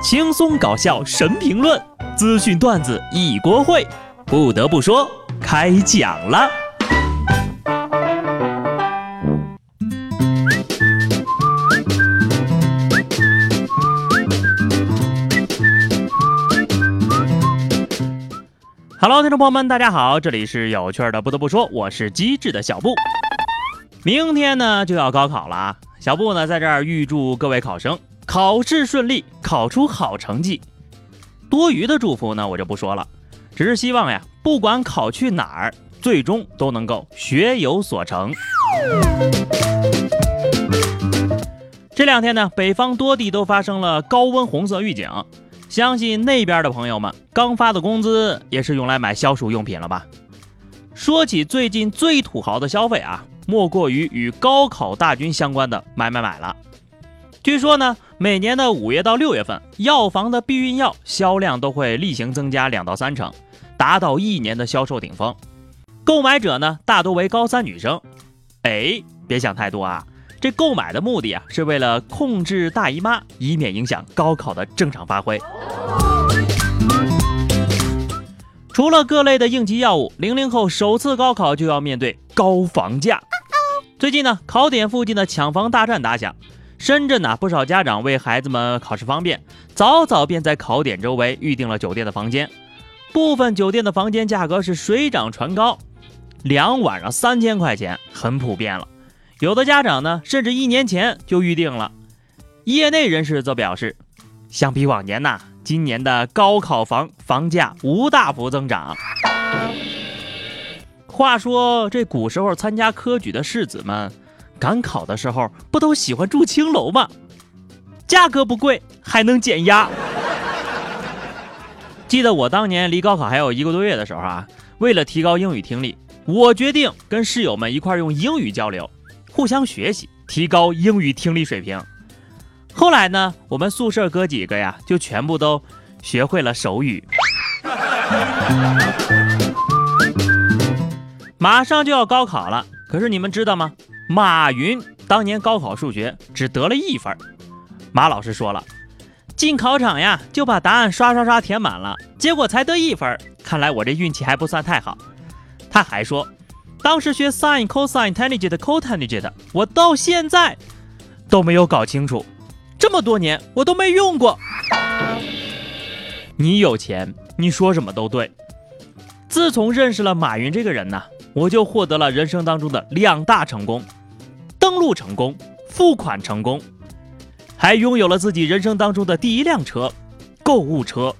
轻松搞笑神评论，资讯段子一锅烩。不得不说，开讲了。Hello，听众朋友们，大家好，这里是有趣的。不得不说，我是机智的小布。明天呢就要高考了，小布呢在这儿预祝各位考生考试顺利，考出好成绩。多余的祝福呢我就不说了，只是希望呀，不管考去哪儿，最终都能够学有所成。这两天呢，北方多地都发生了高温红色预警。相信那边的朋友们刚发的工资也是用来买消暑用品了吧？说起最近最土豪的消费啊，莫过于与高考大军相关的买买买了。据说呢，每年的五月到六月份，药房的避孕药销量都会例行增加两到三成，达到一年的销售顶峰。购买者呢，大多为高三女生。哎，别想太多啊。这购买的目的啊，是为了控制大姨妈，以免影响高考的正常发挥。除了各类的应急药物，零零后首次高考就要面对高房价。最近呢，考点附近的抢房大战打响，深圳呢不少家长为孩子们考试方便，早早便在考点周围预定了酒店的房间。部分酒店的房间价格是水涨船高，两晚上三千块钱很普遍了。有的家长呢，甚至一年前就预定了。业内人士则表示，相比往年呐，今年的高考房房价无大幅增长。话说，这古时候参加科举的士子们，赶考的时候不都喜欢住青楼吗？价格不贵，还能减压。记得我当年离高考还有一个多月的时候啊，为了提高英语听力，我决定跟室友们一块用英语交流。互相学习，提高英语听力水平。后来呢，我们宿舍哥几个呀，就全部都学会了手语。马上就要高考了，可是你们知道吗？马云当年高考数学只得了一分。马老师说了，进考场呀，就把答案刷刷刷填满了，结果才得一分。看来我这运气还不算太好。他还说。当时学 sin、cosine、tangent、cotangent，我到现在都没有搞清楚，这么多年我都没用过。你有钱，你说什么都对。自从认识了马云这个人呢，我就获得了人生当中的两大成功：登录成功，付款成功，还拥有了自己人生当中的第一辆车——购物车。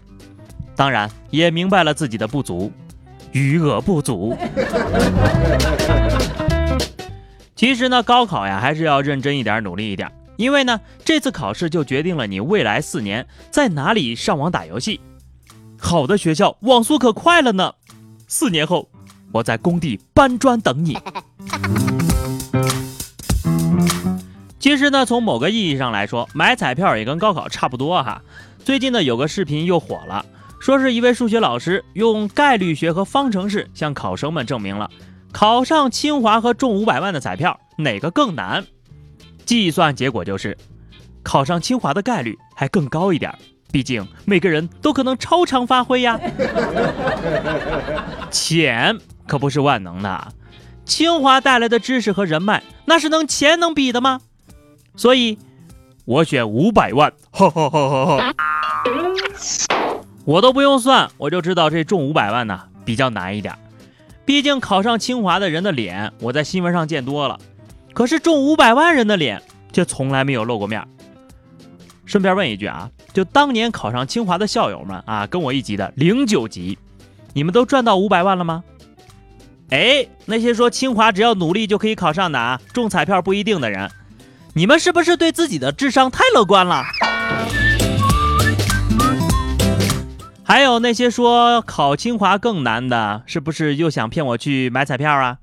当然，也明白了自己的不足。余额不足。其实呢，高考呀，还是要认真一点，努力一点。因为呢，这次考试就决定了你未来四年在哪里上网打游戏。好的学校网速可快了呢。四年后，我在工地搬砖等你。其实呢，从某个意义上来说，买彩票也跟高考差不多哈。最近呢，有个视频又火了。说是一位数学老师用概率学和方程式向考生们证明了考上清华和中五百万的彩票哪个更难。计算结果就是考上清华的概率还更高一点，毕竟每个人都可能超常发挥呀。钱可不是万能的，清华带来的知识和人脉那是能钱能比的吗？所以，我选五百万。哈哈哈哈哈哈。我都不用算，我就知道这中五百万呢比较难一点。毕竟考上清华的人的脸，我在新闻上见多了，可是中五百万人的脸却从来没有露过面。顺便问一句啊，就当年考上清华的校友们啊，跟我一级的零九级，你们都赚到五百万了吗？哎，那些说清华只要努力就可以考上的啊，中彩票不一定的人，你们是不是对自己的智商太乐观了？还有那些说考清华更难的，是不是又想骗我去买彩票啊？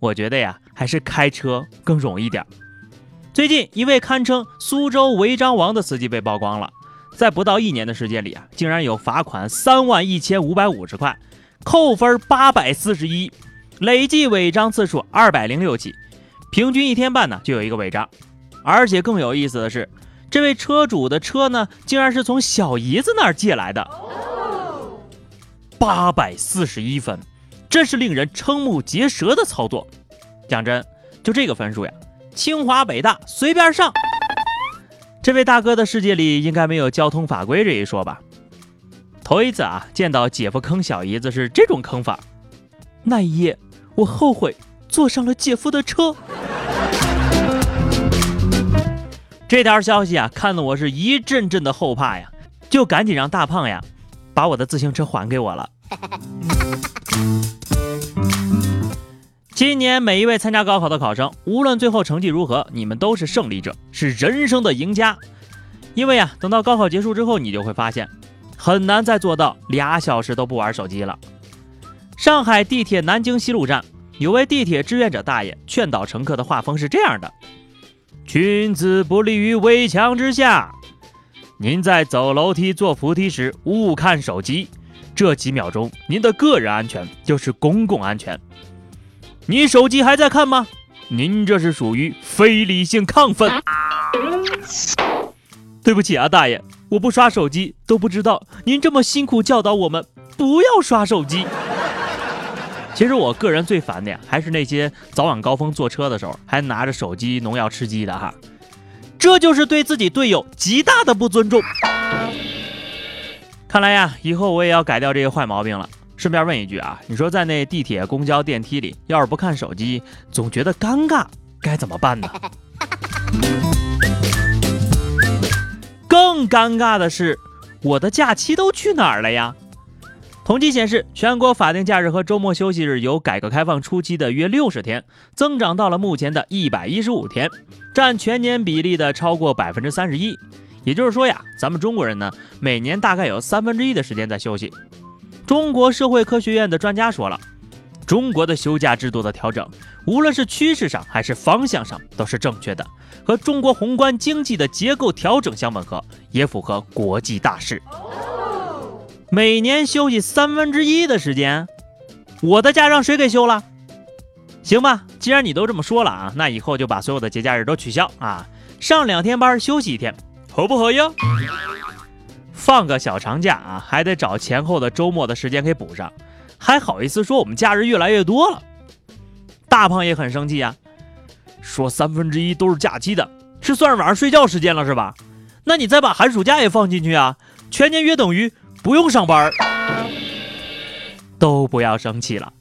我觉得呀，还是开车更容易点。最近一位堪称苏州违章王的司机被曝光了，在不到一年的时间里啊，竟然有罚款三万一千五百五十块，扣分八百四十一，累计违章次数二百零六起，平均一天半呢就有一个违章。而且更有意思的是，这位车主的车呢，竟然是从小姨子那儿借来的，八百四十一分，真是令人瞠目结舌的操作。讲真，就这个分数呀，清华北大随便上。这位大哥的世界里应该没有交通法规这一说吧？头一次啊，见到姐夫坑小姨子是这种坑法。那一夜，我后悔坐上了姐夫的车。这条消息啊，看得我是一阵阵的后怕呀，就赶紧让大胖呀，把我的自行车还给我了。今年每一位参加高考的考生，无论最后成绩如何，你们都是胜利者，是人生的赢家。因为啊，等到高考结束之后，你就会发现。很难再做到俩小时都不玩手机了。上海地铁南京西路站有位地铁志愿者大爷劝导乘客的画风是这样的：“裙子不立于围墙之下，您在走楼梯、坐扶梯时勿看手机，这几秒钟您的个人安全就是公共安全。你手机还在看吗？您这是属于非理性亢奋。对不起啊，大爷。”我不刷手机都不知道您这么辛苦教导我们不要刷手机。其实我个人最烦的呀，还是那些早晚高峰坐车的时候还拿着手机农药吃鸡的哈，这就是对自己队友极大的不尊重。看来呀，以后我也要改掉这个坏毛病了。顺便问一句啊，你说在那地铁、公交、电梯里，要是不看手机，总觉得尴尬，该怎么办呢？更尴尬的是，我的假期都去哪儿了呀？统计显示，全国法定假日和周末休息日由改革开放初期的约六十天，增长到了目前的一百一十五天，占全年比例的超过百分之三十一。也就是说呀，咱们中国人呢，每年大概有三分之一的时间在休息。中国社会科学院的专家说了，中国的休假制度的调整，无论是趋势上还是方向上，都是正确的。和中国宏观经济的结构调整相吻合，也符合国际大势。每年休息三分之一的时间，我的假让谁给休了？行吧，既然你都这么说了啊，那以后就把所有的节假日都取消啊，上两天班休息一天，合不合呀？放个小长假啊，还得找前后的周末的时间给补上，还好意思说我们假日越来越多了？大胖也很生气呀。说三分之一都是假期的，是算是晚上睡觉时间了是吧？那你再把寒暑假也放进去啊，全年约等于不用上班。都不要生气了，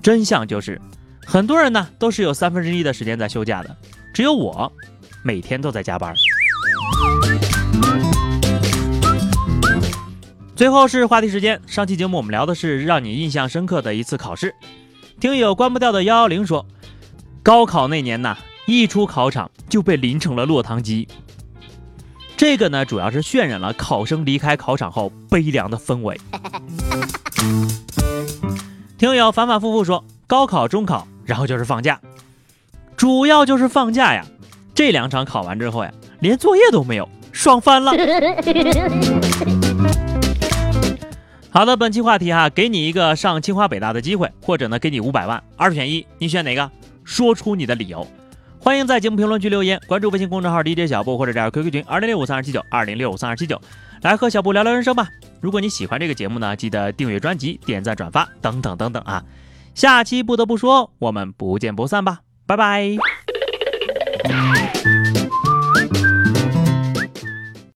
真相就是，很多人呢都是有三分之一的时间在休假的，只有我每天都在加班。最后是话题时间，上期节目我们聊的是让你印象深刻的一次考试，听友关不掉的幺幺零说。高考那年呐，一出考场就被淋成了落汤鸡。这个呢，主要是渲染了考生离开考场后悲凉的氛围。听友反反复复说，高考、中考，然后就是放假，主要就是放假呀。这两场考完之后呀，连作业都没有，爽翻了。好的，本期话题哈，给你一个上清华北大的机会，或者呢，给你五百万，二选一，你选哪个？说出你的理由，欢迎在节目评论区留言，关注微信公众号 DJ 小布或者加入 QQ 群二零六五三二七九二零六五三二七九，来和小布聊聊人生吧。如果你喜欢这个节目呢，记得订阅专辑、点赞、转发等等等等啊。下期不得不说，我们不见不散吧，拜拜。